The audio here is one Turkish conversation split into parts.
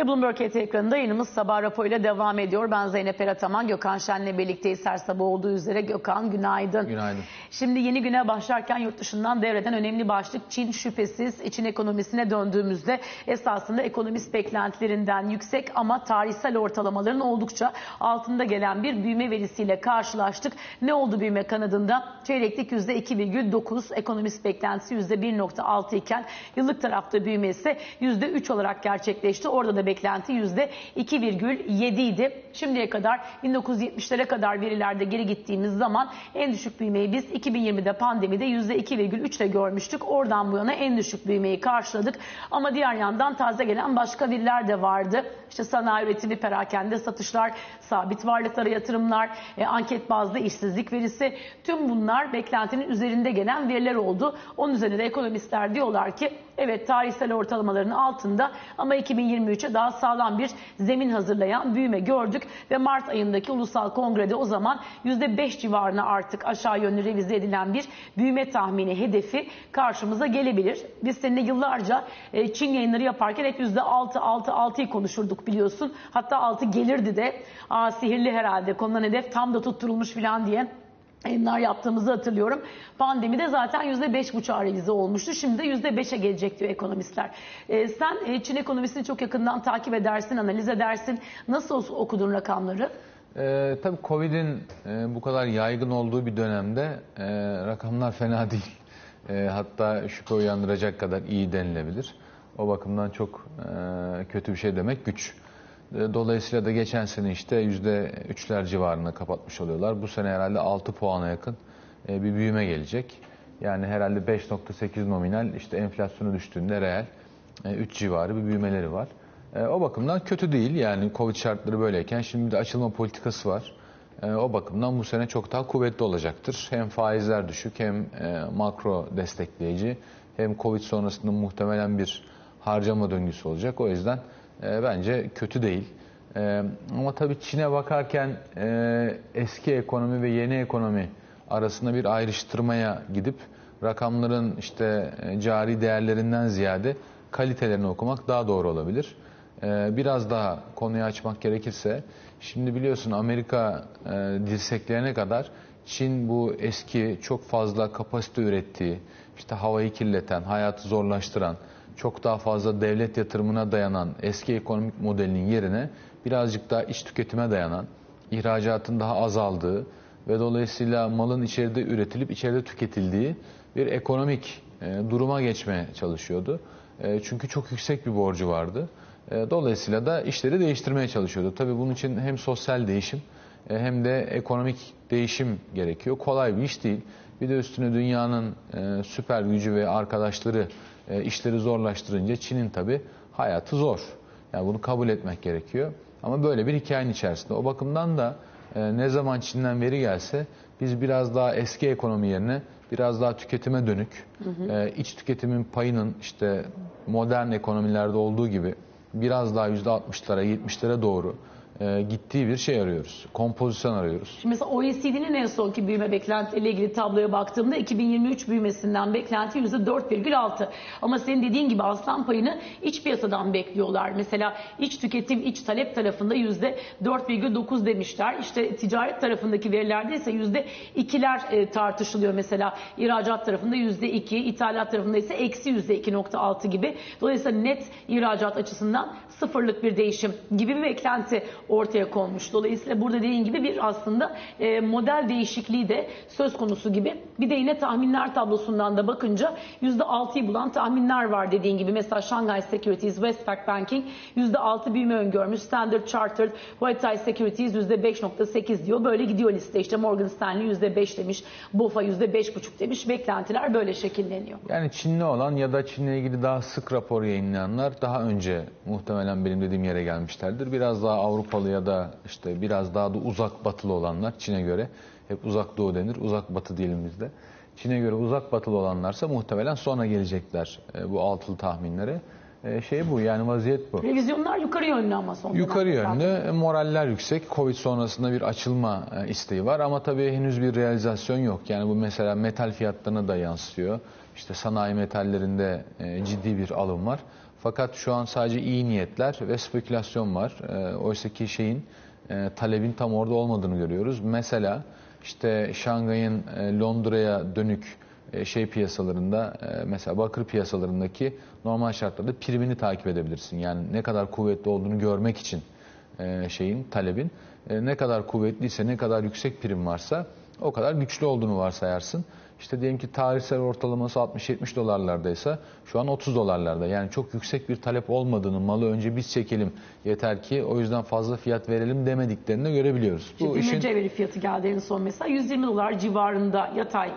Ve Bloomberg HT ekranında yayınımız sabah raporuyla devam ediyor. Ben Zeynep Erataman, Gökhan Şen'le birlikteyiz her sabah olduğu üzere. Gökhan günaydın. Günaydın. Şimdi yeni güne başlarken yurt dışından devreden önemli başlık Çin şüphesiz Çin ekonomisine döndüğümüzde esasında ekonomist beklentilerinden yüksek ama tarihsel ortalamaların oldukça altında gelen bir büyüme verisiyle karşılaştık. Ne oldu büyüme kanadında? Çeyreklik %2,9, ekonomist beklentisi %1,6 iken yıllık tarafta büyüme ise %3 olarak gerçekleşti. Orada da beklenti %2,7 idi. Şimdiye kadar 1970'lere kadar verilerde geri gittiğimiz zaman en düşük büyümeyi biz 2020'de pandemide %2,3 ile görmüştük. Oradan bu yana en düşük büyümeyi karşıladık. Ama diğer yandan taze gelen başka veriler de vardı. İşte sanayi üretimi, perakende satışlar, sabit varlıklara yatırımlar, e, anket bazlı işsizlik verisi tüm bunlar beklentinin üzerinde gelen veriler oldu. Onun üzerine de ekonomistler diyorlar ki evet tarihsel ortalamaların altında ama 2023'e daha sağlam bir zemin hazırlayan büyüme gördük ve Mart ayındaki ulusal kongrede o zaman %5 civarına artık aşağı yönlü revize edilen bir büyüme tahmini hedefi karşımıza gelebilir. Biz seninle yıllarca e, Çin yayınları yaparken hep %6 6 6'yı konuşurduk biliyorsun. Hatta 6 gelirdi de aa sihirli herhalde konulan hedef tam da tutturulmuş falan diye yayınlar yaptığımızı hatırlıyorum. Pandemide zaten %5,5'a revize olmuştu. Şimdi de %5'e gelecek diyor ekonomistler. Ee, sen e, Çin ekonomisini çok yakından takip edersin, analiz edersin. Nasıl okudun rakamları? Ee, tabii Covid'in e, bu kadar yaygın olduğu bir dönemde e, rakamlar fena değil. E, hatta şüphe uyandıracak kadar iyi denilebilir. O bakımdan çok e, kötü bir şey demek güç. E, Dolayısıyla da geçen sene işte %3'ler civarında kapatmış oluyorlar. Bu sene herhalde 6 puana yakın e, bir büyüme gelecek. Yani herhalde 5.8 nominal işte enflasyonu düştüğünde reel 3 civarı bir büyümeleri var. E, O bakımdan kötü değil yani Covid şartları böyleyken şimdi de açılma politikası var. E, O bakımdan bu sene çok daha kuvvetli olacaktır. Hem faizler düşük hem e, makro destekleyici hem Covid sonrasında muhtemelen bir harcama döngüsü olacak. O yüzden e, bence kötü değil. E, ama tabii Çin'e bakarken e, eski ekonomi ve yeni ekonomi arasında bir ayrıştırmaya gidip rakamların işte e, cari değerlerinden ziyade kalitelerini okumak daha doğru olabilir. E, biraz daha konuyu açmak gerekirse şimdi biliyorsun Amerika e, dirseklerine kadar Çin bu eski çok fazla kapasite ürettiği, işte havayı kirleten, hayatı zorlaştıran, çok daha fazla devlet yatırımına dayanan eski ekonomik modelinin yerine birazcık daha iç tüketime dayanan, ihracatın daha azaldığı ve dolayısıyla malın içeride üretilip içeride tüketildiği bir ekonomik e, duruma geçmeye çalışıyordu. E, çünkü çok yüksek bir borcu vardı. E, dolayısıyla da işleri değiştirmeye çalışıyordu. Tabii bunun için hem sosyal değişim hem de ekonomik değişim gerekiyor. Kolay bir iş değil. Bir de üstüne dünyanın süper gücü ve arkadaşları e, işleri zorlaştırınca Çin'in tabi hayatı zor. Yani bunu kabul etmek gerekiyor. Ama böyle bir hikayenin içerisinde. O bakımdan da e, ne zaman Çin'den veri gelse biz biraz daha eski ekonomi yerine biraz daha tüketime dönük, e, iç tüketimin payının işte modern ekonomilerde olduğu gibi biraz daha %60'lara 70'lere doğru e, gittiği bir şey arıyoruz. Kompozisyon arıyoruz. Şimdi mesela OECD'nin en sonki büyüme beklentileriyle ilgili tabloya baktığımda 2023 büyümesinden beklenti %4,6. Ama senin dediğin gibi aslan payını iç piyasadan bekliyorlar. Mesela iç tüketim, iç talep tarafında %4,9 demişler. İşte ticaret tarafındaki verilerde ise %2'ler e, tartışılıyor mesela. ihracat tarafında %2, ithalat tarafında ise eksi %2,6 gibi. Dolayısıyla net ihracat açısından sıfırlık bir değişim gibi bir beklenti ortaya konmuş. Dolayısıyla burada dediğin gibi bir aslında e, model değişikliği de söz konusu gibi. Bir de yine tahminler tablosundan da bakınca %6'yı bulan tahminler var dediğin gibi. Mesela Shanghai Securities, Westpac Banking %6 büyüme öngörmüş. Standard Chartered, White Securities %5.8 diyor. Böyle gidiyor liste. İşte Morgan Stanley %5 demiş. BOFA %5.5 demiş. Beklentiler böyle şekilleniyor. Yani Çinli olan ya da Çin'le ilgili daha sık rapor yayınlayanlar daha önce muhtemelen benim dediğim yere gelmişlerdir. Biraz daha Avrupalı ya da işte biraz daha da uzak batılı olanlar Çin'e göre hep uzak doğu denir, uzak batı diyelim bizde. Çin'e göre uzak batılı olanlarsa muhtemelen sonra gelecekler e, bu altılı tahminlere. E, şey bu yani vaziyet bu. Revizyonlar yukarı yönlü ama son Yukarı yönlü e, moraller yüksek. Covid sonrasında bir açılma e, isteği var ama tabii henüz bir realizasyon yok. Yani bu mesela metal fiyatlarına da yansıyor. İşte sanayi metallerinde e, ciddi bir alım var. Fakat şu an sadece iyi niyetler ve spekülasyon var. E, Oysa ki şeyin e, talebin tam orada olmadığını görüyoruz. Mesela işte Şangay'ın e, Londra'ya dönük e, şey piyasalarında e, mesela bakır piyasalarındaki normal şartlarda primini takip edebilirsin. Yani ne kadar kuvvetli olduğunu görmek için e, şeyin talebin e, ne kadar kuvvetliyse ne kadar yüksek prim varsa o kadar güçlü olduğunu varsayarsın. İşte diyelim ki tarihsel ortalaması 60-70 dolarlardaysa şu an 30 dolarlarda. Yani çok yüksek bir talep olmadığını malı önce biz çekelim yeter ki o yüzden fazla fiyat verelim demediklerini de görebiliyoruz. İşte demir cevheri fiyatı geldi en son mesela 120 dolar civarında yatay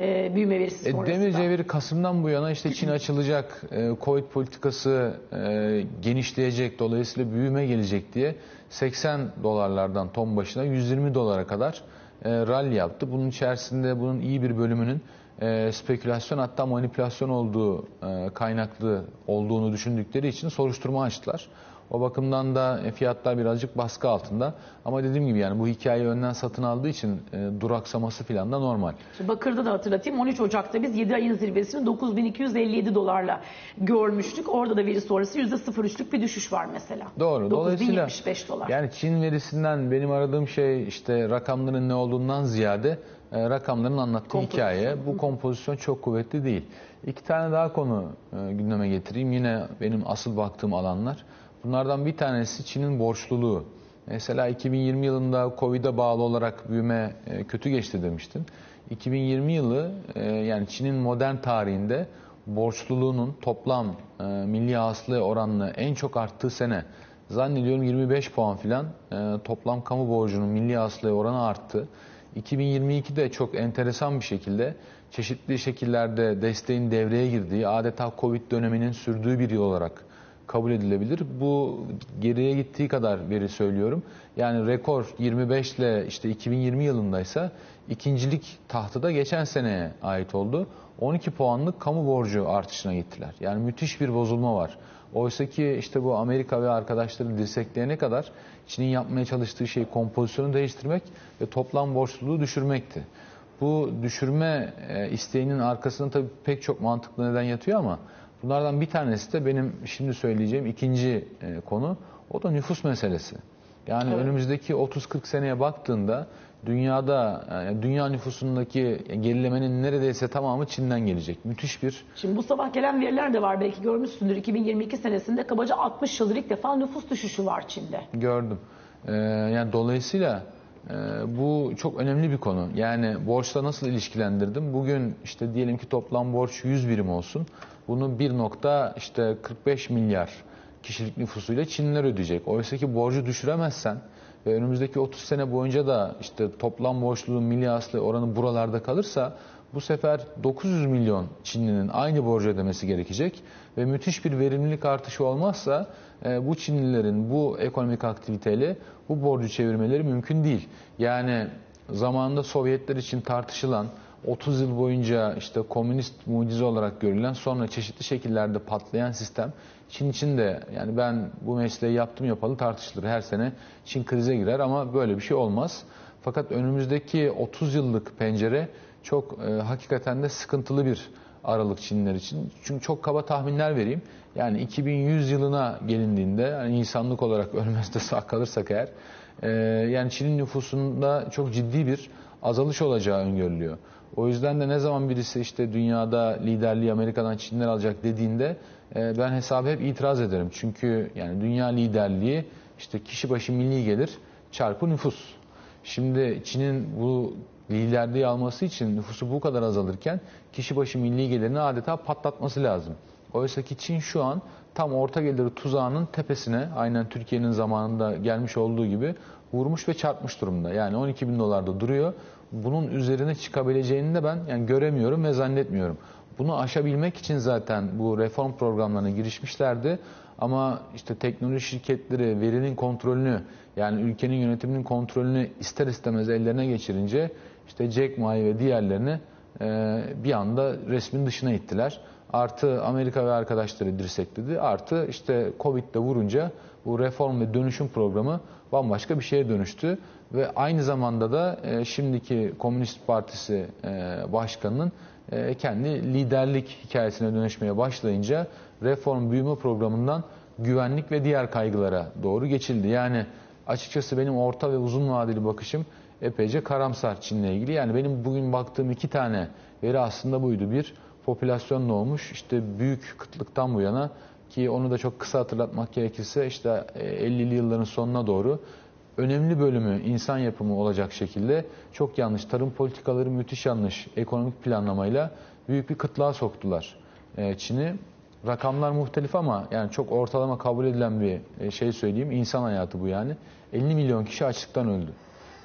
e, büyüme verisi E, sonrasında. demir cevheri Kasım'dan bu yana işte Çin açılacak, e, Covid politikası e, genişleyecek, dolayısıyla büyüme gelecek diye 80 dolarlardan ton başına 120 dolara kadar e, rally yaptı. Bunun içerisinde bunun iyi bir bölümünün e, spekülasyon hatta manipülasyon olduğu e, kaynaklı olduğunu düşündükleri için soruşturma açtılar. O bakımdan da e, fiyatlar birazcık baskı altında. Ama dediğim gibi yani bu hikayeyi önden satın aldığı için e, duraksaması falan da normal. Bakır'da da hatırlatayım 13 Ocak'ta biz 7 ayın zirvesini 9257 dolarla görmüştük. Orada da veri sonrası %03'lük bir düşüş var mesela. Doğru. Dolayısıyla 9075 dolar. yani Çin verisinden benim aradığım şey işte rakamların ne olduğundan ziyade e, rakamların anlattığı Kompozisyon. hikaye. Bu kompozisyon çok kuvvetli değil. İki tane daha konu e, gündeme getireyim. Yine benim asıl baktığım alanlar. Bunlardan bir tanesi Çin'in borçluluğu. Mesela 2020 yılında Covid'e bağlı olarak büyüme e, kötü geçti demiştin. 2020 yılı e, yani Çin'in modern tarihinde borçluluğunun toplam e, milli hasıla oranla en çok arttığı sene. Zannediyorum 25 puan filan toplam kamu borcunun milli hasılaya oranı arttı. 2022'de çok enteresan bir şekilde çeşitli şekillerde desteğin devreye girdiği, adeta Covid döneminin sürdüğü bir yıl olarak kabul edilebilir. Bu geriye gittiği kadar veri söylüyorum. Yani rekor 25 ile işte 2020 yılındaysa ikincilik tahtı da geçen seneye ait oldu. 12 puanlık kamu borcu artışına gittiler. Yani müthiş bir bozulma var. Oysa ki işte bu Amerika ve arkadaşları dirsekleyene kadar Çin'in yapmaya çalıştığı şey kompozisyonu değiştirmek ve toplam borçluluğu düşürmekti. Bu düşürme e, isteğinin arkasında tabii pek çok mantıklı neden yatıyor ama bunlardan bir tanesi de benim şimdi söyleyeceğim ikinci e, konu. O da nüfus meselesi. Yani Evet. önümüzdeki 30-40 seneye baktığında dünyada yani dünya nüfusundaki gerilemenin neredeyse tamamı Çin'den gelecek. Müthiş bir Şimdi bu sabah gelen veriler de var belki görmüşsündür. 2022 senesinde kabaca 60 yıldır ilk defa nüfus düşüşü var Çin'de. Gördüm. Ee, yani dolayısıyla e, bu çok önemli bir konu. Yani borçla nasıl ilişkilendirdim? Bugün işte diyelim ki toplam borç 100 birim olsun. Bunu 1 nokta işte 45 milyar kişilik nüfusuyla Çinliler ödeyecek. Oysa ki borcu düşüremezsen ve önümüzdeki 30 sene boyunca da işte toplam borçluluğun milli hasıla oranı buralarda kalırsa bu sefer 900 milyon Çinlinin aynı borcu ödemesi gerekecek ve müthiş bir verimlilik artışı olmazsa e, bu Çinlilerin bu ekonomik aktiviteyle bu borcu çevirmeleri mümkün değil. Yani zamanında Sovyetler için tartışılan 30 yıl boyunca işte komünist mucize olarak görülen sonra çeşitli şekillerde patlayan sistem Çin için de yani ben bu mesleği yaptım yapalı tartışılır. Her sene Çin krize girer ama böyle bir şey olmaz. Fakat önümüzdeki 30 yıllık pencere çok e, hakikaten de sıkıntılı bir aralık Çinliler için. Çünkü çok kaba tahminler vereyim. Yani 2100 yılına gelindiğinde yani insanlık olarak ölmezde sağ kalırsak eğer e, yani Çin'in nüfusunda çok ciddi bir azalış olacağı öngörülüyor. O yüzden de ne zaman birisi işte dünyada liderliği Amerika'dan Çinler alacak dediğinde e, ben hesabı hep itiraz ederim. Çünkü yani dünya liderliği işte kişi başı milli gelir çarpı nüfus. Şimdi Çin'in bu liderliği alması için nüfusu bu kadar azalırken kişi başı milli gelirini adeta patlatması lazım. Oysa ki Çin şu an tam orta geliri tuzağının tepesine aynen Türkiye'nin zamanında gelmiş olduğu gibi vurmuş ve çarpmış durumda. Yani 12 bin dolarda duruyor. Bunun üzerine çıkabileceğini de ben yani göremiyorum ve zannetmiyorum. Bunu aşabilmek için zaten bu reform programlarına girişmişlerdi. Ama işte teknoloji şirketleri verinin kontrolünü yani ülkenin yönetiminin kontrolünü ister istemez ellerine geçirince işte Jack Ma ve diğerlerini e, bir anda resmin dışına ittiler. Artı Amerika ve arkadaşları dirsekledi. Artı işte Covid'de vurunca bu reform ve dönüşüm programı bambaşka bir şeye dönüştü. Ve aynı zamanda da e, şimdiki Komünist Partisi e, Başkanı'nın e, kendi liderlik hikayesine dönüşmeye başlayınca reform büyüme programından güvenlik ve diğer kaygılara doğru geçildi. Yani açıkçası benim orta ve uzun vadeli bakışım epeyce karamsar Çin'le ilgili. Yani benim bugün baktığım iki tane veri aslında buydu. Bir, popülasyon ne olmuş? İşte büyük kıtlıktan bu yana ki onu da çok kısa hatırlatmak gerekirse işte e, 50'li yılların sonuna doğru önemli bölümü insan yapımı olacak şekilde çok yanlış tarım politikaları müthiş yanlış ekonomik planlamayla büyük bir kıtlığa soktular e, Çin'i. Rakamlar muhtelif ama yani çok ortalama kabul edilen bir e, şey söyleyeyim. İnsan hayatı bu yani. 50 milyon kişi açlıktan öldü.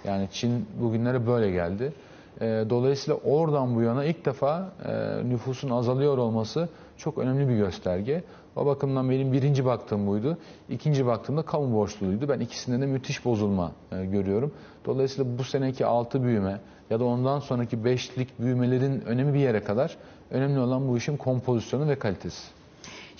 Yani Çin bugünlere böyle geldi. E, Dolayısıyla oradan bu yana ilk defa e, nüfusun azalıyor olması çok önemli bir gösterge. O bakımdan benim birinci baktığım buydu. İkinci baktığımda kamu borçluluğuydu. Ben ikisinde de müthiş bozulma e, görüyorum. Dolayısıyla bu seneki altı büyüme ya da ondan sonraki beşlik büyümelerin önemi bir yere kadar önemli olan bu işin kompozisyonu ve kalitesi.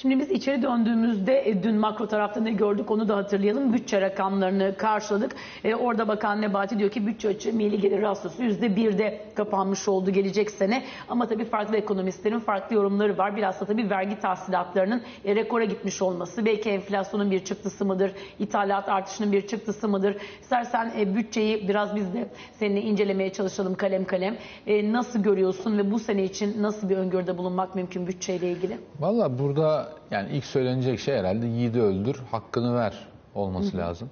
Şimdi biz içeri döndüğümüzde e, dün makro tarafta ne gördük onu da hatırlayalım. Bütçe rakamlarını karşıladık. E, orada Bakan Nebati diyor ki bütçe açığı milli gelir rasyosu %1'de kapanmış oldu gelecek sene. Ama tabii farklı ekonomistlerin farklı yorumları var. Biraz da tabii vergi tahsilatlarının e, rekora gitmiş olması. Belki enflasyonun bir çıktısı mıdır? İthalat artışının bir çıktısı mıdır? İstersen e, bütçeyi biraz biz de seninle incelemeye çalışalım kalem kalem. E, nasıl görüyorsun ve bu sene için nasıl bir öngörüde bulunmak mümkün bütçeyle ilgili? Valla burada yani ilk söylenecek şey herhalde yiğidi öldür, hakkını ver olması lazım.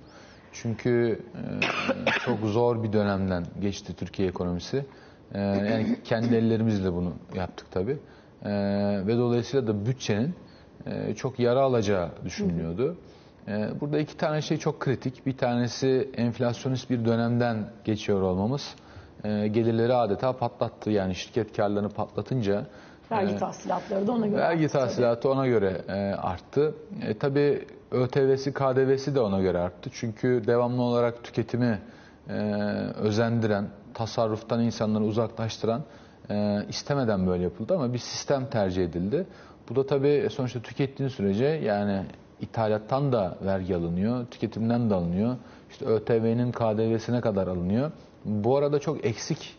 Çünkü e, çok zor bir dönemden geçti Türkiye ekonomisi. E, yani kendi ellerimizle bunu yaptık tabii. E, ve dolayısıyla da bütçenin e, çok yara alacağı düşünülüyordu. E, burada iki tane şey çok kritik. Bir tanesi enflasyonist bir dönemden geçiyor olmamız. E, gelirleri adeta patlattı. Yani şirket karlarını patlatınca Vergi tahsilatları da ona göre. Vergi arttı tabii. tahsilatı ona göre e, arttı. E, tabii ÖTV'si, KDV'si de ona göre arttı. Çünkü devamlı olarak tüketimi e, özendiren, tasarruftan insanları uzaklaştıran e, istemeden böyle yapıldı ama bir sistem tercih edildi. Bu da tabii sonuçta tükettiğin sürece yani ithalattan da vergi alınıyor, tüketimden de alınıyor. İşte ÖTV'nin KDV'sine kadar alınıyor. Bu arada çok eksik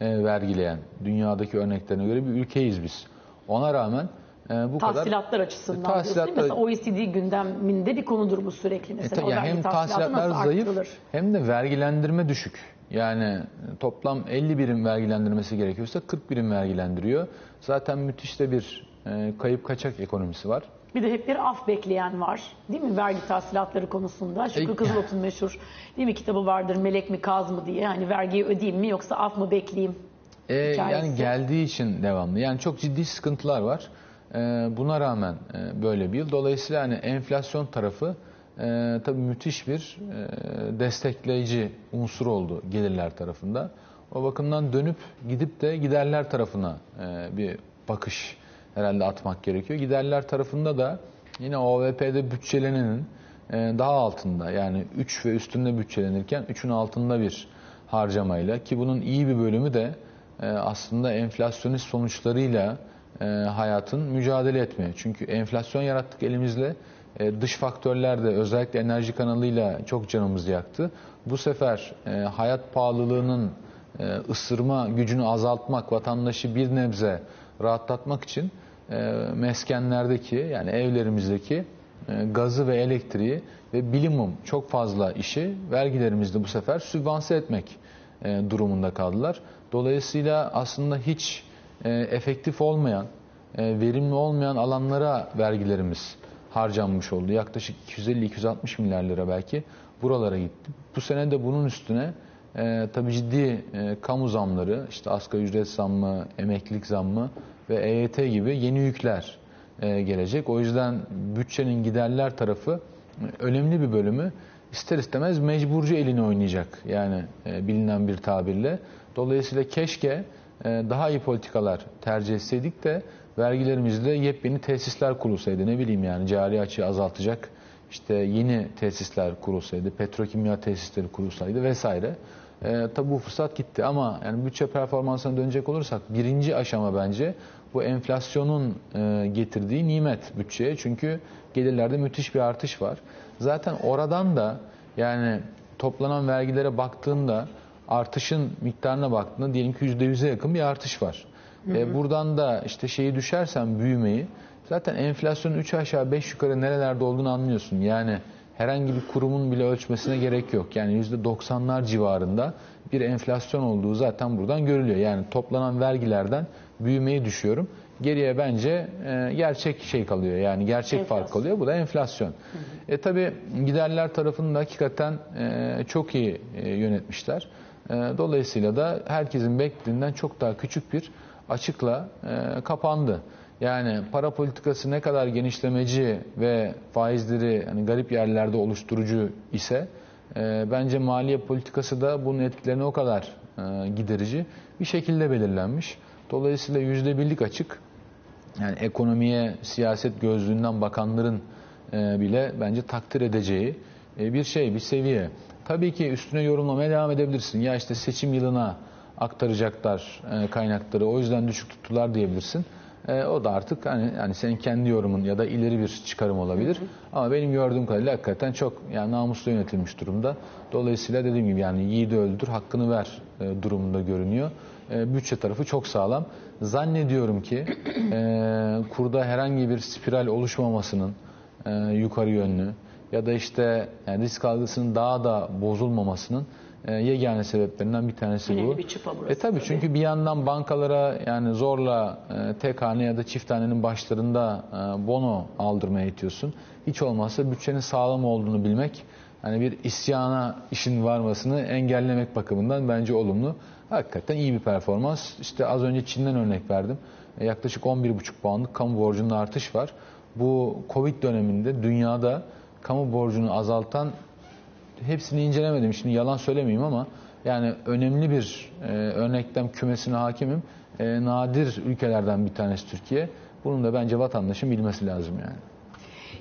e, vergileyen dünyadaki örneklerine göre bir ülkeyiz biz. Ona rağmen e, bu kadar Tahsilatlar açısından diyorsun değil mi? Tahsilatlar- Mesela OECD gündeminde bir konudur bu sürekli E, mesela. ta- o ya vergi hem tahsilatlar zayıf arttırılır? hem de vergilendirme düşük. Yani e, toplam 50 birim vergilendirmesi gerekiyorsa 40 birim vergilendiriyor. Zaten müthiş de bir e, kayıp kaçak ekonomisi var. Bir de hep bir af bekleyen var. Değil mi? Vergi tahsilatları konusunda. Şükrü Kızılot'un meşhur değil mi kitabı vardır Melek mi Kaz mı diye. Hani vergiyi ödeyeyim mi yoksa af mı bekleyeyim? E, Hikayesi. yani geldiği için devamlı. Yani çok ciddi sıkıntılar var. E, buna rağmen e, böyle bir yıl. Dolayısıyla hani enflasyon tarafı e, tabii müthiş bir e, destekleyici unsur oldu gelirler tarafında. O bakımdan dönüp gidip de giderler tarafına e, bir bakış herhalde atmak gerekiyor. Giderler tarafında da yine OVP'de bütçelenenin e, daha altında yani 3 ve üstünde bütçelenirken 3'ün altında bir harcamayla ki bunun iyi bir bölümü de e, aslında enflasyonist sonuçlarıyla e, hayatın mücadele etmeye. Çünkü enflasyon yarattık elimizle. Dış faktörler de özellikle enerji kanalıyla çok canımızı yaktı. Bu sefer hayat pahalılığının ısırma gücünü azaltmak, vatandaşı bir nebze rahatlatmak için e, meskenlerdeki yani evlerimizdeki e, gazı ve elektriği ve bilimum çok fazla işi vergilerimizde bu sefer sübvanse etmek e, durumunda kaldılar. Dolayısıyla aslında hiç e, efektif olmayan, e, verimli olmayan alanlara vergilerimiz harcanmış oldu. Yaklaşık 250-260 milyar lira belki buralara gitti. Bu sene de bunun üstüne e, tabii ciddi e, kamu zamları, işte asgari ücret zammı, emeklilik zammı ve EYT gibi yeni yükler e, gelecek. O yüzden bütçenin giderler tarafı e, önemli bir bölümü ister istemez mecburcu elini oynayacak. Yani e, bilinen bir tabirle. Dolayısıyla keşke e, daha iyi politikalar tercih etseydik de vergilerimizle yepyeni tesisler kurulsaydı. Ne bileyim yani cari açığı azaltacak işte yeni tesisler kurulsaydı, petrokimya tesisleri kurulsaydı vesaire. E, tabi bu fırsat gitti ama yani bütçe performansına dönecek olursak birinci aşama bence bu enflasyonun e, getirdiği nimet bütçeye. Çünkü gelirlerde müthiş bir artış var. Zaten oradan da yani toplanan vergilere baktığında artışın miktarına baktığında diyelim ki %100'e yakın bir artış var. E, buradan da işte şeyi düşersen büyümeyi zaten enflasyonun 3 aşağı 5 yukarı nerelerde olduğunu anlıyorsun. Yani herhangi bir kurumun bile ölçmesine gerek yok. Yani %90'lar civarında bir enflasyon olduğu zaten buradan görülüyor. Yani toplanan vergilerden büyümeyi düşüyorum. Geriye bence e, gerçek şey kalıyor. Yani gerçek fark Enflasyon. kalıyor. Bu da enflasyon. E tabi giderler tarafını da hakikaten e, çok iyi e, yönetmişler. E, dolayısıyla da herkesin beklediğinden çok daha küçük bir açıkla e, kapandı. Yani para politikası ne kadar genişlemeci ve faizleri hani garip yerlerde oluşturucu ise e, bence maliye politikası da bunun etkilerini o kadar e, giderici bir şekilde belirlenmiş. Dolayısıyla yüzde birlik açık yani ekonomiye siyaset gözlüğünden bakanların e, bile bence takdir edeceği e, bir şey, bir seviye. Tabii ki üstüne yorumlamaya devam edebilirsin. Ya işte seçim yılına aktaracaklar e, kaynakları o yüzden düşük tuttular diyebilirsin. E, o da artık hani yani senin kendi yorumun ya da ileri bir çıkarım olabilir. Ama benim gördüğüm kadarıyla hakikaten çok yani namuslu yönetilmiş durumda. Dolayısıyla dediğim gibi yani yiğidi öldür, hakkını ver e, durumunda görünüyor. E, bütçe tarafı çok sağlam. Zannediyorum ki e, kurda herhangi bir spiral oluşmamasının e, yukarı yönlü ya da işte yani risk algısının daha da bozulmamasının e, yegane sebeplerinden bir tanesi Önemli bu. bir çıpa burası E tabii tabii. çünkü bir yandan bankalara yani zorla e, tek hane ya da çift hanenin başlarında e, bono aldırmaya itiyorsun. Hiç olmazsa bütçenin sağlam olduğunu bilmek hani bir isyana işin varmasını engellemek bakımından bence olumlu. Hakikaten iyi bir performans. İşte az önce Çin'den örnek verdim. E, yaklaşık 11,5 puanlık kamu borcunda artış var. Bu Covid döneminde dünyada kamu borcunu azaltan hepsini incelemedim. Şimdi yalan söylemeyeyim ama yani önemli bir e, örneklem kümesine hakimim. E, nadir ülkelerden bir tanesi Türkiye. Bunun da bence vatandaşın bilmesi lazım yani.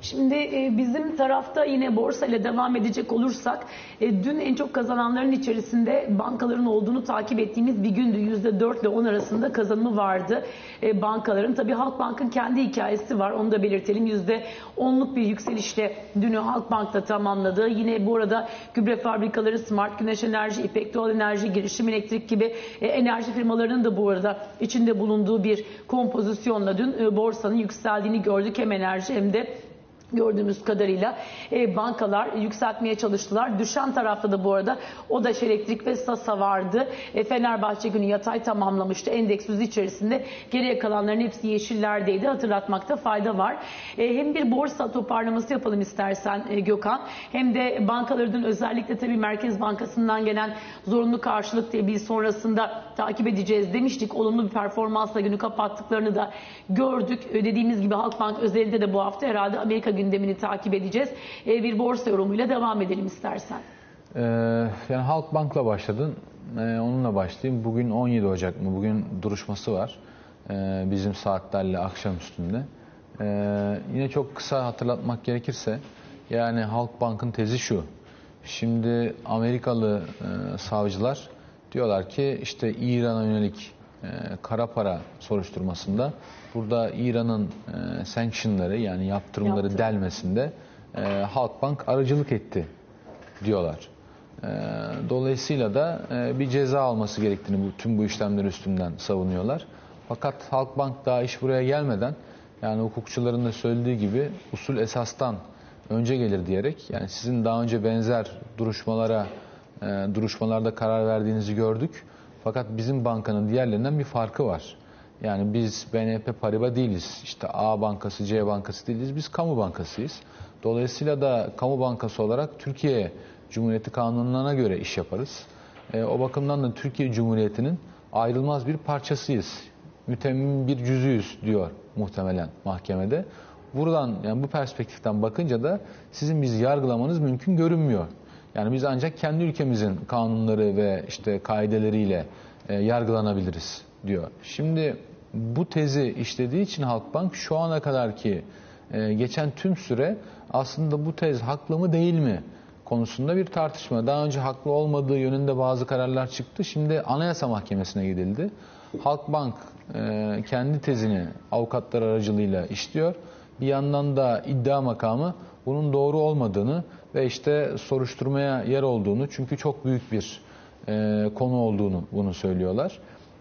Şimdi e, bizim tarafta yine borsa ile devam edecek olursak e, dün en çok kazananların içerisinde bankaların olduğunu takip ettiğimiz bir gündü. %4 ile 10 arasında kazanımı vardı e, bankaların. Tabii Halkbank'ın kendi hikayesi var onu da belirtelim. %10'luk bir yükselişle dünü Halkbank'ta tamamladı. Yine bu arada gübre fabrikaları, Smart Güneş Enerji, İpek Doğal Enerji, Girişim Elektrik gibi enerji firmalarının da bu arada içinde bulunduğu bir kompozisyonla dün borsanın yükseldiğini gördük. Hem enerji hem de gördüğümüz kadarıyla e, bankalar yükseltmeye çalıştılar. Düşen tarafta da bu arada Odaş Elektrik ve Sasa vardı. E, Fenerbahçe günü yatay tamamlamıştı. Endeks yüzü içerisinde geriye kalanların hepsi yeşillerdeydi. Hatırlatmakta fayda var. E, hem bir borsa toparlaması yapalım istersen e, Gökhan. Hem de bankaların özellikle tabii Merkez Bankası'ndan gelen zorunlu karşılık tebliğ sonrasında takip edeceğiz demiştik. Olumlu bir performansla günü kapattıklarını da gördük. E, Dediğimiz gibi Halkbank özelinde de bu hafta herhalde Amerika gündemini takip edeceğiz. E, bir borsa yorumuyla devam edelim istersen. Ee, yani Halkbank'la başladın. Ee, onunla başlayayım. Bugün 17 Ocak mı? Bugün duruşması var. Ee, bizim saatlerle akşam üstünde. Ee, yine çok kısa hatırlatmak gerekirse yani Halkbank'ın tezi şu. Şimdi Amerikalı e, savcılar diyorlar ki işte İran'a yönelik e, kara para soruşturmasında burada İran'ın e, sanctionları yani yaptırımları Yaptırım. delmesinde e, Halkbank aracılık etti diyorlar. Ee, Dolayısıyla da e, bir ceza alması gerektiğini bu, tüm bu işlemler üstünden savunuyorlar. Fakat Halkbank daha iş buraya gelmeden yani hukukçuların da söylediği gibi usul esastan önce gelir diyerek yani sizin daha önce benzer duruşmalara e, duruşmalarda karar verdiğinizi gördük. Fakat bizim bankanın diğerlerinden bir farkı var. Yani biz BNP Paribas değiliz. İşte A bankası, C bankası değiliz. Biz kamu bankasıyız. Dolayısıyla da kamu bankası olarak Türkiye Cumhuriyeti kanunlarına göre iş yaparız. E, o bakımdan da Türkiye Cumhuriyeti'nin ayrılmaz bir parçasıyız. Mütemmim bir cüzüyüz diyor muhtemelen mahkemede. Buradan yani bu perspektiften bakınca da sizin bizi yargılamanız mümkün görünmüyor. Yani biz ancak kendi ülkemizin kanunları ve işte kaideleriyle e, yargılanabiliriz diyor. Şimdi bu tezi işlediği için Halkbank şu ana kadar ki e, geçen tüm süre aslında bu tez haklı mı değil mi konusunda bir tartışma. Daha önce haklı olmadığı yönünde bazı kararlar çıktı. Şimdi Anayasa Mahkemesi'ne gidildi. Halkbank e, kendi tezini avukatlar aracılığıyla işliyor. Bir yandan da iddia makamı bunun doğru olmadığını ve işte soruşturmaya yer olduğunu çünkü çok büyük bir e, konu olduğunu bunu söylüyorlar.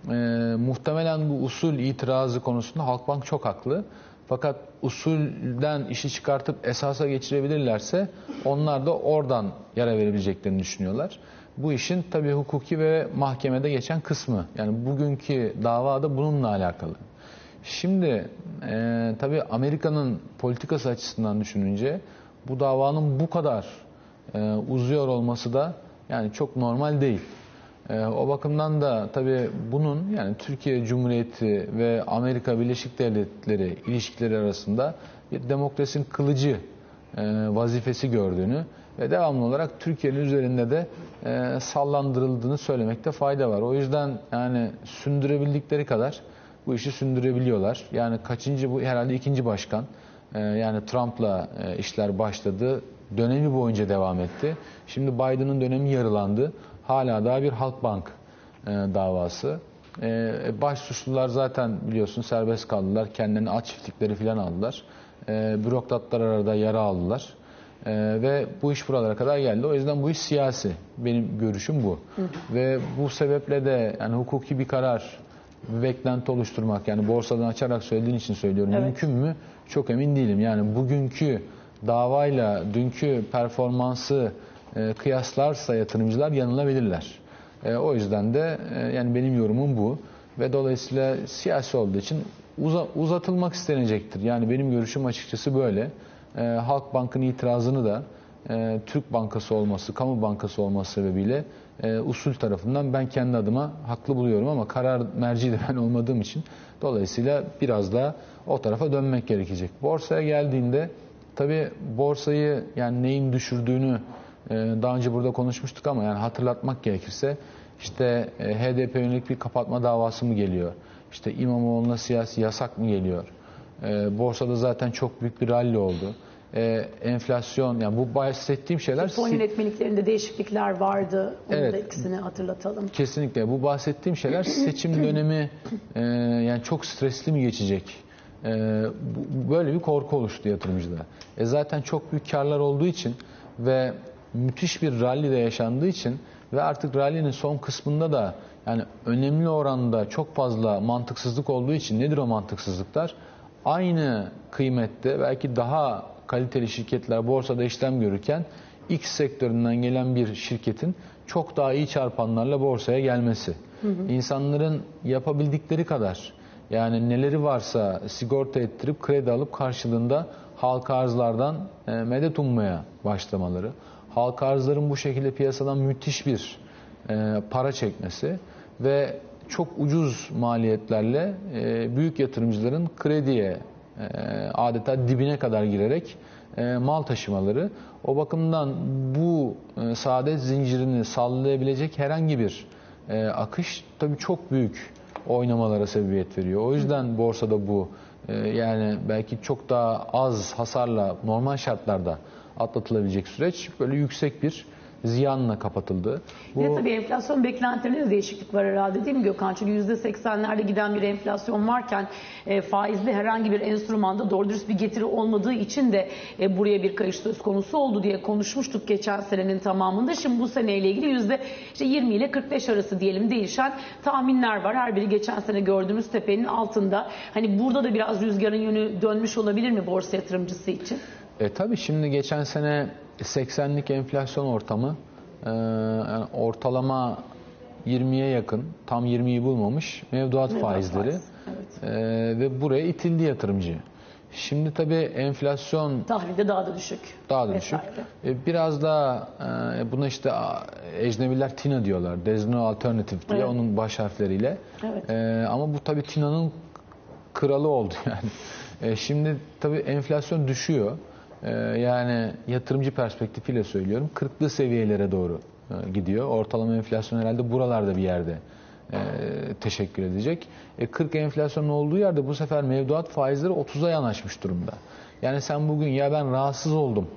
e, muhtemelen bu usul itirazı konusunda Halkbank çok haklı. Fakat usulden işi çıkartıp esasa geçirebilirlerse onlar da oradan yara verebileceklerini düşünüyorlar. Bu işin tabii hukuki ve mahkemede geçen kısmı. Yani bugünkü davada bununla alakalı. Şimdi e, tabii Amerika'nın politikası açısından düşününce bu davanın bu kadar e, uzuyor olması da yani çok normal değil. E, o bakımdan da tabii bunun yani Türkiye Cumhuriyeti ve Amerika Birleşik Devletleri ilişkileri arasında bir demokrasinin kılıcı e, vazifesi gördüğünü ve devamlı olarak Türkiye'nin üzerinde de e, sallandırıldığını söylemekte fayda var. O yüzden yani sündürebildikleri kadar bu işi sündürebiliyorlar. Yani kaçıncı bu herhalde ikinci başkan yani Trump'la e, işler başladı. Dönemi boyunca devam etti. Şimdi Biden'ın dönemi yarılandı. Hala daha bir Halkbank e, davası. E, baş suçlular zaten biliyorsun serbest kaldılar. Kendilerine at çiftlikleri falan aldılar. Bürokratlar arada yara aldılar. E, ve bu iş buralara kadar geldi. O yüzden bu iş siyasi. Benim görüşüm bu. Ve bu sebeple de yani hukuki bir karar, bir beklenti oluşturmak yani borsadan açarak söylediğin için söylüyorum. Evet. Mümkün mü? Çok emin değilim. Yani bugünkü davayla dünkü performansı e, kıyaslarsa yatırımcılar yanılabilirler. E, o yüzden de e, yani benim yorumum bu ve dolayısıyla siyasi olduğu için uza- uzatılmak istenecektir. Yani benim görüşüm açıkçası böyle. E, Halkbank'ın itirazını da e, Türk Bankası olması, kamu bankası olması sebebiyle e, usul tarafından ben kendi adıma haklı buluyorum ama karar merci de ben olmadığım için dolayısıyla biraz daha o tarafa dönmek gerekecek. Borsaya geldiğinde tabii borsayı yani neyin düşürdüğünü e, daha önce burada konuşmuştuk ama yani hatırlatmak gerekirse işte e, HDP yönelik bir kapatma davası mı geliyor? İşte İmamoğlu'na siyasi yasak mı geliyor? E, borsada zaten çok büyük bir rally oldu. E, enflasyon yani bu bahsettiğim şeyler Fon si- yönetmeliklerinde değişiklikler vardı. Onun Evet. da ikisini hatırlatalım. Kesinlikle. Bu bahsettiğim şeyler seçim dönemi e, yani çok stresli mi geçecek? E, bu- böyle bir korku oluştu yatırımcıda. E, zaten çok büyük karlar olduğu için ve müthiş bir rally de yaşandığı için ve artık rally'nin son kısmında da yani önemli oranda çok fazla mantıksızlık olduğu için nedir o mantıksızlıklar? Aynı kıymette belki daha kaliteli şirketler borsada işlem görürken X sektöründen gelen bir şirketin çok daha iyi çarpanlarla borsaya gelmesi. İnsanların yapabildikleri kadar yani neleri varsa sigorta ettirip kredi alıp karşılığında halka arzlardan e, medet ummaya başlamaları. Halka arzların bu şekilde piyasadan müthiş bir e, para çekmesi ve çok ucuz maliyetlerle e, büyük yatırımcıların krediye adeta dibine kadar girerek e, mal taşımaları. O bakımdan bu e, saadet zincirini sallayabilecek herhangi bir e, akış tabii çok büyük oynamalara sebebiyet veriyor. O yüzden borsada bu e, yani belki çok daha az hasarla normal şartlarda atlatılabilecek süreç böyle yüksek bir ziyanla kapatıldı. Bu de tabii enflasyon beklentilerinde de değişiklik var herhalde değil mi Gökhan? Çünkü %80'lerde giden bir enflasyon varken e, faizli herhangi bir enstrümanda doğru dürüst bir getiri olmadığı için de e, buraya bir kayış söz konusu oldu diye konuşmuştuk geçen senenin tamamında. Şimdi bu seneyle ilgili yüzde işte 20 ile 45 arası diyelim değişen tahminler var. Her biri geçen sene gördüğümüz tepenin altında. Hani burada da biraz rüzgarın yönü dönmüş olabilir mi borsa yatırımcısı için? E tabii şimdi geçen sene 80'lik enflasyon ortamı e, yani ortalama 20'ye yakın tam 20'yi bulmamış mevduat, Mevduat faizleri faiz, evet. E, ve buraya itildi yatırımcı. Şimdi tabii enflasyon Tahvilde daha da düşük. daha da düşük. E, biraz daha e, buna işte ecnebiler TINA diyorlar. There's no alternative diye Evet. onun baş harfleriyle. Evet. E, ama bu tabii TINA'nın kralı oldu yani. E, şimdi tabii enflasyon düşüyor. E, yani yatırımcı perspektifiyle söylüyorum. Kırklı seviyelere doğru e, gidiyor. Ortalama enflasyon herhalde buralarda bir yerde e, teşekkür edecek. E, 40 enflasyonun olduğu yerde bu sefer mevduat faizleri 30'a yanaşmış durumda. Yani sen bugün ya ben rahatsız oldum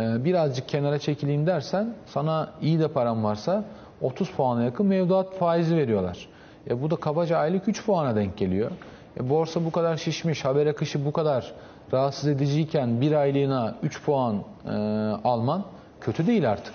e, birazcık kenara çekileyim dersen sana iyi de param varsa 30 puana yakın mevduat faizi veriyorlar. E, bu da kabaca aylık 3 puana denk geliyor. E, borsa bu kadar şişmiş, haber akışı bu kadar rahatsız ediciyken bir aylığına 3 puan e, alman kötü değil artık.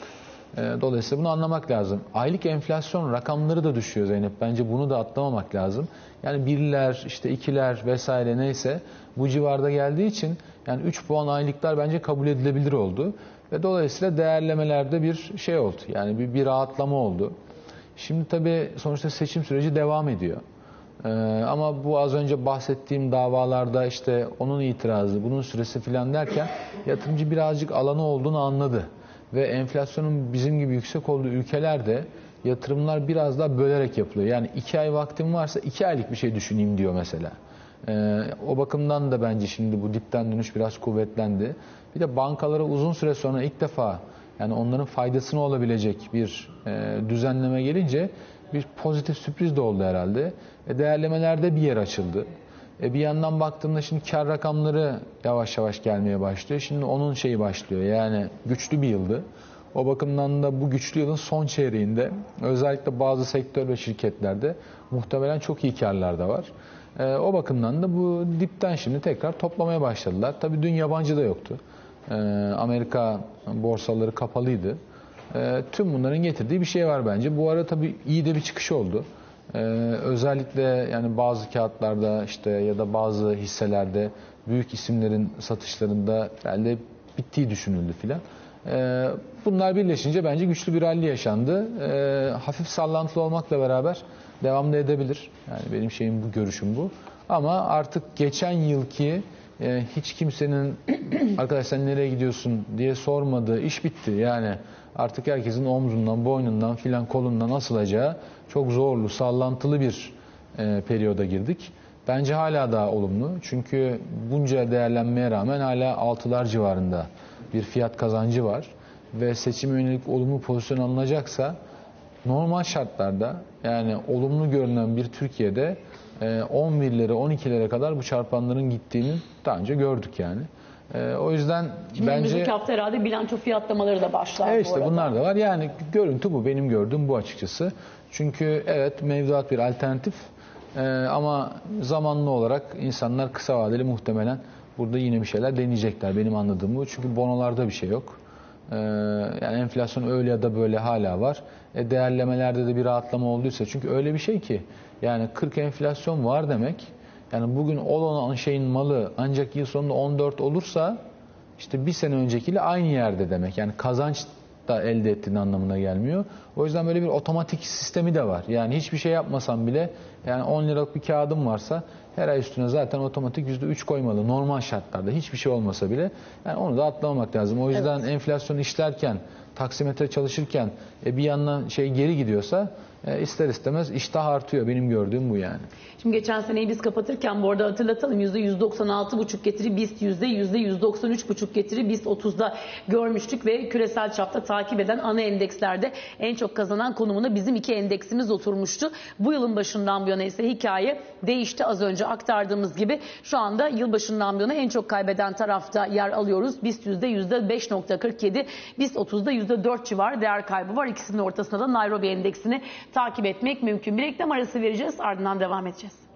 E, dolayısıyla bunu anlamak lazım. Aylık enflasyon rakamları da düşüyor Zeynep. Bence bunu da atlamamak lazım. Yani birler, işte ikiler vesaire neyse bu civarda geldiği için yani 3 puan aylıklar bence kabul edilebilir oldu. Ve dolayısıyla değerlemelerde bir şey oldu. Yani bir, bir rahatlama oldu. Şimdi tabii sonuçta seçim süreci devam ediyor. Ee, ama bu az önce bahsettiğim davalarda işte onun itirazı, bunun süresi filan derken yatırımcı birazcık alanı olduğunu anladı. Ve enflasyonun bizim gibi yüksek olduğu ülkelerde yatırımlar biraz daha bölerek yapılıyor. Yani iki ay vaktim varsa iki aylık bir şey düşüneyim diyor mesela. Ee, o bakımdan da bence şimdi bu dipten dönüş biraz kuvvetlendi. Bir de bankalara uzun süre sonra ilk defa yani onların faydasına olabilecek bir e, düzenleme gelince bir pozitif sürpriz de oldu herhalde. E, değerlemelerde bir yer açıldı. E, bir yandan baktığımda şimdi kar rakamları yavaş yavaş gelmeye başlıyor. Şimdi onun şeyi başlıyor. Yani güçlü bir yıldı. O bakımdan da bu güçlü yılın son çeyreğinde özellikle bazı sektör ve şirketlerde muhtemelen çok iyi karlar da var. E, o bakımdan da bu dipten şimdi tekrar toplamaya başladılar. Tabii dün yabancı da yoktu. E, Amerika borsaları kapalıydı. E, tüm bunların getirdiği bir şey var bence. Bu ara tabii iyi de bir çıkış oldu. E, özellikle yani bazı kağıtlarda işte ya da bazı hisselerde büyük isimlerin satışlarında herhalde bittiği düşünüldü filan. E, bunlar birleşince bence güçlü bir rally yaşandı. Hafif sallantılı olmakla beraber devam da edebilir. Yani benim şeyim bu, görüşüm bu. Ama artık geçen yılki e, hiç kimsenin arkadaş sen nereye gidiyorsun diye sormadığı iş bitti. Yani artık herkesin omzundan, boynundan filan kolundan asılacağı çok zorlu, sallantılı bir e, periyoda girdik. Bence hala daha olumlu. Çünkü bunca değerlenmeye rağmen hala altılar civarında bir fiyat kazancı var. Ve seçime yönelik olumlu pozisyon alınacaksa normal şartlarda yani olumlu görünen bir Türkiye'de e, 11'lere 12'lere kadar bu çarpanların gittiğini daha önce gördük yani. E, o yüzden bence Önümüzdeki hafta herhalde bilanço fiyatlamaları da başlar Evet bu işte arada. bunlar da var. Yani görüntü bu. Benim gördüğüm bu açıkçası. Çünkü evet mevduat bir alternatif Ee, ama zamanlı olarak insanlar kısa vadeli muhtemelen burada yine bir şeyler deneyecekler. Benim anladığım bu. Çünkü bonolarda bir şey yok. Ee, yani enflasyon öyle ya da böyle hala var. E, değerlemelerde de bir rahatlama olduysa. Çünkü öyle bir şey ki yani 40 enflasyon var demek. Yani bugün olan şeyin malı ancak yıl sonunda 14 olursa işte bir sene öncekiyle aynı yerde demek. Yani kazanç da elde ettiğin anlamına gelmiyor. O yüzden böyle bir otomatik sistemi de var. Yani hiçbir şey yapmasam bile yani 10 liralık bir kağıdım varsa her ay üstüne zaten otomatik %3 koymalı. Normal şartlarda hiçbir şey olmasa bile yani onu da atlamamak lazım. O yüzden enflasyon işlerken, taksimetre çalışırken e, bir yandan şey geri gidiyorsa e, ister istemez iştah artıyor. Benim gördüğüm bu yani. Şimdi geçen seneyi biz kapatırken bu arada hatırlatalım %196,5 getiri BIST yüzde 193,5 getiri BIST 30'da görmüştük ve küresel çapta takip eden ana endekslerde en çok kazanan konumuna bizim iki endeksimiz oturmuştu. Bu yılın başından bu yana ise hikaye değişti az önce aktardığımız gibi şu anda yılbaşından bu yana en çok kaybeden tarafta yer alıyoruz. BIST yüzde 5.47 BIST 30'da %4 civarı değer kaybı var. İkisinin ortasında da Nairobi endeksini takip etmek mümkün. Bir reklam arası vereceğiz ardından devam edeceğiz.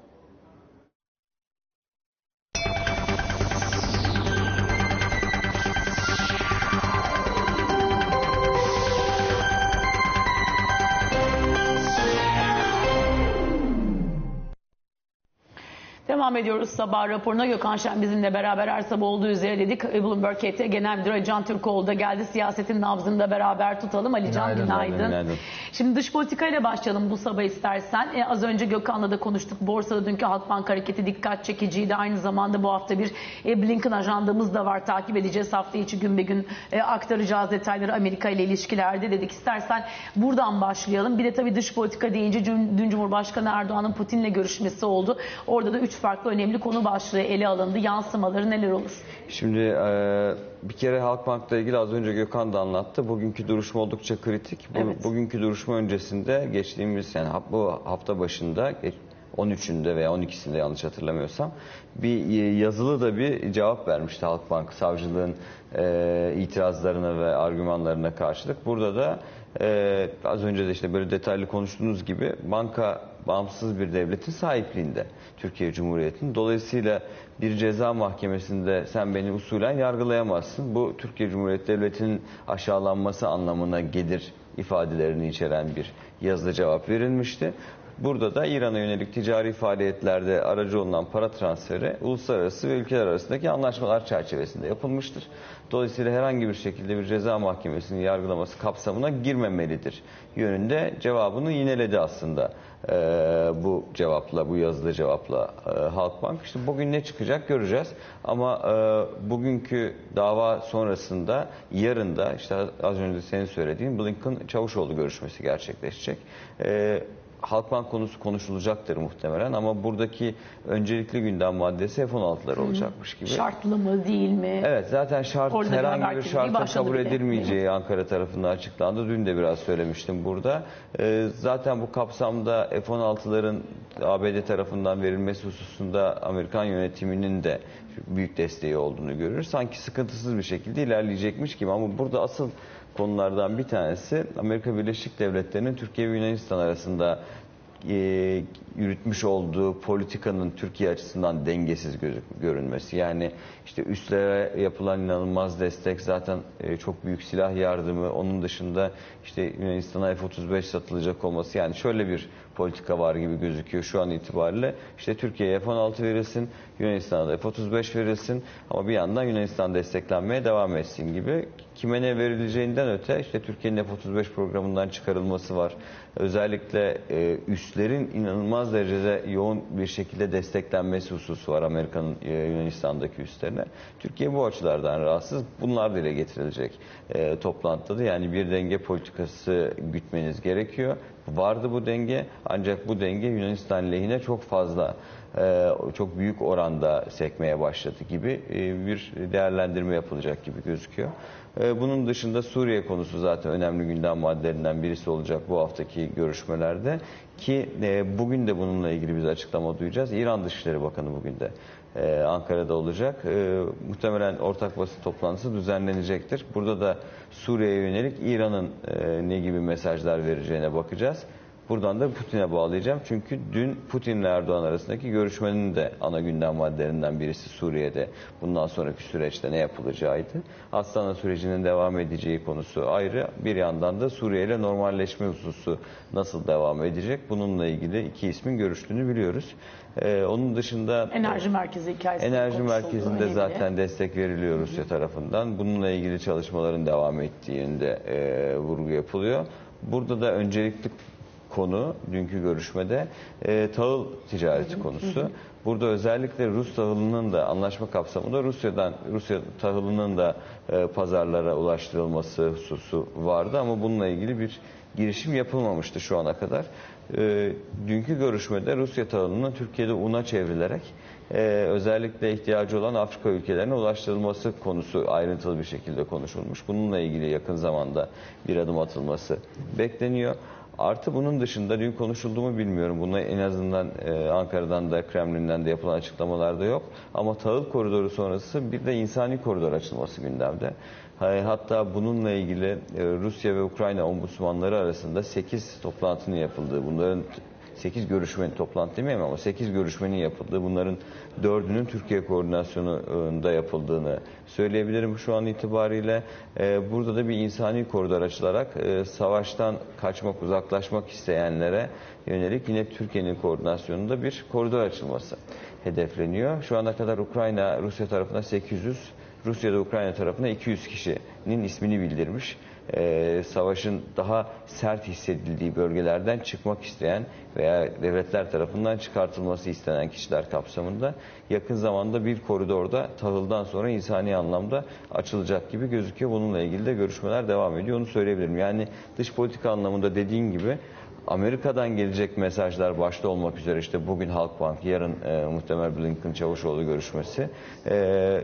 Devam ediyoruz sabah raporuna. Gökhan Şen bizimle beraber her sabah olduğu üzere dedik. Bloomberg KT Genel Müdürü Can Türkoğlu da geldi. Siyasetin nabzını da beraber tutalım. Ali Can Günaydın. günaydın. Günaydın. Şimdi dış politikayla başlayalım bu sabah istersen. E, az önce Gökhan'la da konuştuk. Borsada dünkü Halkbank hareketi dikkat çekiciydi. Aynı zamanda bu hafta bir e, Blinken ajandamız da var. Takip edeceğiz. Hafta içi gün be gün e, aktaracağız detayları Amerika ile ilişkilerde dedik. İstersen buradan başlayalım. Bir de tabii dış politika deyince dün, dün Cumhurbaşkanı Erdoğan'ın Putin'le görüşmesi oldu. Orada da üç farklı önemli konu başlığı ele alındı. Yansımaları neler olur? Şimdi e, bir kere Halkbank'la ilgili az önce Gökhan da anlattı. Bugünkü duruşma oldukça kritik. Bu, Evet. Bugünkü duruşma öncesinde geçtiğimiz yani bu hafta başında geç- 13'ünde veya 12'sinde yanlış hatırlamıyorsam bir e, yazılı da bir cevap vermişti Halkbank savcılığın e, itirazlarına ve argümanlarına karşılık. Burada da Ee, az önce de işte böyle detaylı konuştuğunuz gibi banka bağımsız bir devletin sahipliğinde Türkiye Cumhuriyeti'nin. Dolayısıyla bir ceza mahkemesinde sen beni usulen yargılayamazsın. Bu Türkiye Cumhuriyeti Devleti'nin aşağılanması anlamına gelir ifadelerini içeren bir yazılı cevap verilmişti. Burada da İran'a yönelik ticari faaliyetlerde aracı olunan para transferi uluslararası ve ülkeler arasındaki anlaşmalar çerçevesinde yapılmıştır. Dolayısıyla herhangi bir şekilde bir ceza mahkemesinin yargılaması kapsamına girmemelidir yönünde cevabını yineledi aslında Ee, bu cevapla, bu yazılı cevapla e, Halkbank. İşte bugün ne çıkacak göreceğiz. Ama e, bugünkü dava sonrasında yarın da işte az önce senin söylediğin Blinken Çavuşoğlu görüşmesi gerçekleşecek. Ee, Halkbank konusu konuşulacaktır muhtemelen ama buradaki öncelikli gündem maddesi F-16'lar olacakmış gibi. Şartlı mı değil mi? Evet zaten şart Orada herhangi bir başladı kabul bile, edilmeyeceği Ankara tarafından açıklandı. Dün de biraz söylemiştim burada. Ee, zaten bu kapsamda F-16'ların ABD tarafından verilmesi hususunda Amerikan yönetiminin de büyük desteği olduğunu görürüz. Sanki sıkıntısız bir şekilde ilerleyecekmiş gibi ama burada asıl konulardan bir tanesi Amerika Birleşik Devletleri'nin Türkiye ve Yunanistan arasında e, yürütmüş olduğu politikanın Türkiye açısından dengesiz gözük- görünmesi. Yani işte üstlere yapılan inanılmaz destek zaten e, çok büyük silah yardımı. Onun dışında işte Yunanistan'a F-35 satılacak olması. Yani şöyle bir politika var gibi gözüküyor şu an itibariyle. İşte Türkiye'ye F-16 verilsin, Yunanistan'a da F-35 verilsin ama bir yandan Yunanistan desteklenmeye devam etsin gibi. Kime ne verileceğinden öte işte Türkiye'nin F-35 programından çıkarılması var. Özellikle e, üslerin inanılmaz derecede yoğun bir şekilde desteklenmesi hususu var Amerika'nın e, Yunanistan'daki üslerine. Türkiye bu açılardan rahatsız. Bunlar dile getirilecek e, toplantıda da. Yani bir denge politikası gütmeniz gerekiyor. Vardı bu denge ancak bu denge Yunanistan lehine çok fazla e, çok büyük oranda sekmeye başladı gibi e, bir değerlendirme yapılacak gibi gözüküyor. E, Bunun dışında Suriye konusu zaten önemli gündem maddelerinden birisi olacak bu haftaki görüşmelerde ki bugün de bununla ilgili biz açıklama duyacağız. İran Dışişleri Bakanı bugün de e, Ankara'da olacak. E, Muhtemelen ortak basın toplantısı düzenlenecektir. Burada da Suriye'ye yönelik İran'ın e, ne gibi mesajlar vereceğine bakacağız. Buradan da Putin'e bağlayacağım. Çünkü dün Putin ile Erdoğan arasındaki görüşmenin de ana gündem maddelerinden birisi Suriye'de bundan sonraki süreçte ne yapılacağıydı. Astana sürecinin devam edeceği konusu ayrı. Bir yandan da Suriye ile normalleşme hususu nasıl devam edecek? Bununla ilgili iki ismin görüştüğünü biliyoruz. Ee, onun dışında Enerji merkezi hikayesi. Enerji merkezinde zaten destek veriliyor Rusya tarafından. Bununla ilgili çalışmaların devam ettiğinde e, vurgu yapılıyor. Burada da öncelikli konu dünkü görüşmede e, tahıl ticareti konusu. Burada özellikle Rus tahılının da anlaşma kapsamında Rusya'dan Rusya tahılının da e, pazarlara ulaştırılması hususu vardı ama bununla ilgili bir girişim yapılmamıştı şu ana kadar. E, dünkü görüşmede Rusya tahılının Türkiye'de una çevrilerek e, özellikle ihtiyacı olan Afrika ülkelerine ulaştırılması konusu ayrıntılı bir şekilde konuşulmuş. Bununla ilgili yakın zamanda bir adım atılması bekleniyor. Artı bunun dışında dün konuşuldu mu bilmiyorum. Buna en azından e, Ankara'dan da Kremlin'den de yapılan açıklamalarda yok. Ama tahıl koridoru sonrası bir de insani koridor açılması gündemde. Ha- Hatta bununla ilgili e, Rusya ve Ukrayna ombudsmanları arasında 8 toplantının yapıldığı, bunların 8 görüşmenin toplantı demeyeyim ama 8 görüşmenin yapıldığı, bunların dördünün Türkiye koordinasyonunda yapıldığını söyleyebilirim şu an itibariyle. Ee, burada da bir insani koridor açılarak e, savaştan kaçmak, uzaklaşmak isteyenlere yönelik yine Türkiye'nin koordinasyonunda bir koridor açılması hedefleniyor. Şu ana kadar Ukrayna, Rusya tarafına 800, Rusya'da Ukrayna tarafına 200 kişinin ismini bildirmiş e, savaşın daha sert hissedildiği bölgelerden çıkmak isteyen veya devletler tarafından çıkartılması istenen kişiler kapsamında yakın zamanda bir koridorda tahıldan sonra insani anlamda açılacak gibi gözüküyor. Bununla ilgili de görüşmeler devam ediyor. Onu söyleyebilirim. Yani dış politika anlamında dediğin gibi Amerika'dan gelecek mesajlar başta olmak üzere işte bugün Halkbank, yarın e, muhtemel Blinken Çavuşoğlu görüşmesi. E,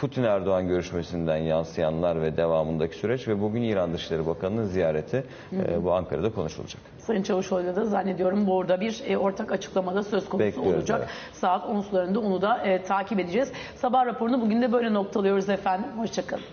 Putin Erdoğan görüşmesinden yansıyanlar ve devamındaki süreç ve bugün İran Dışişleri Bakanı'nın ziyareti e, bu Ankara'da konuşulacak. Sayın Çavuşoğlu'yla da zannediyorum bu orada bir e, ortak açıklamada söz konusu Bekliyoruz, olacak. evet. Saat 10 sularında onu da e, takip edeceğiz. Sabah raporunu bugün de böyle noktalıyoruz efendim. Hoşçakalın.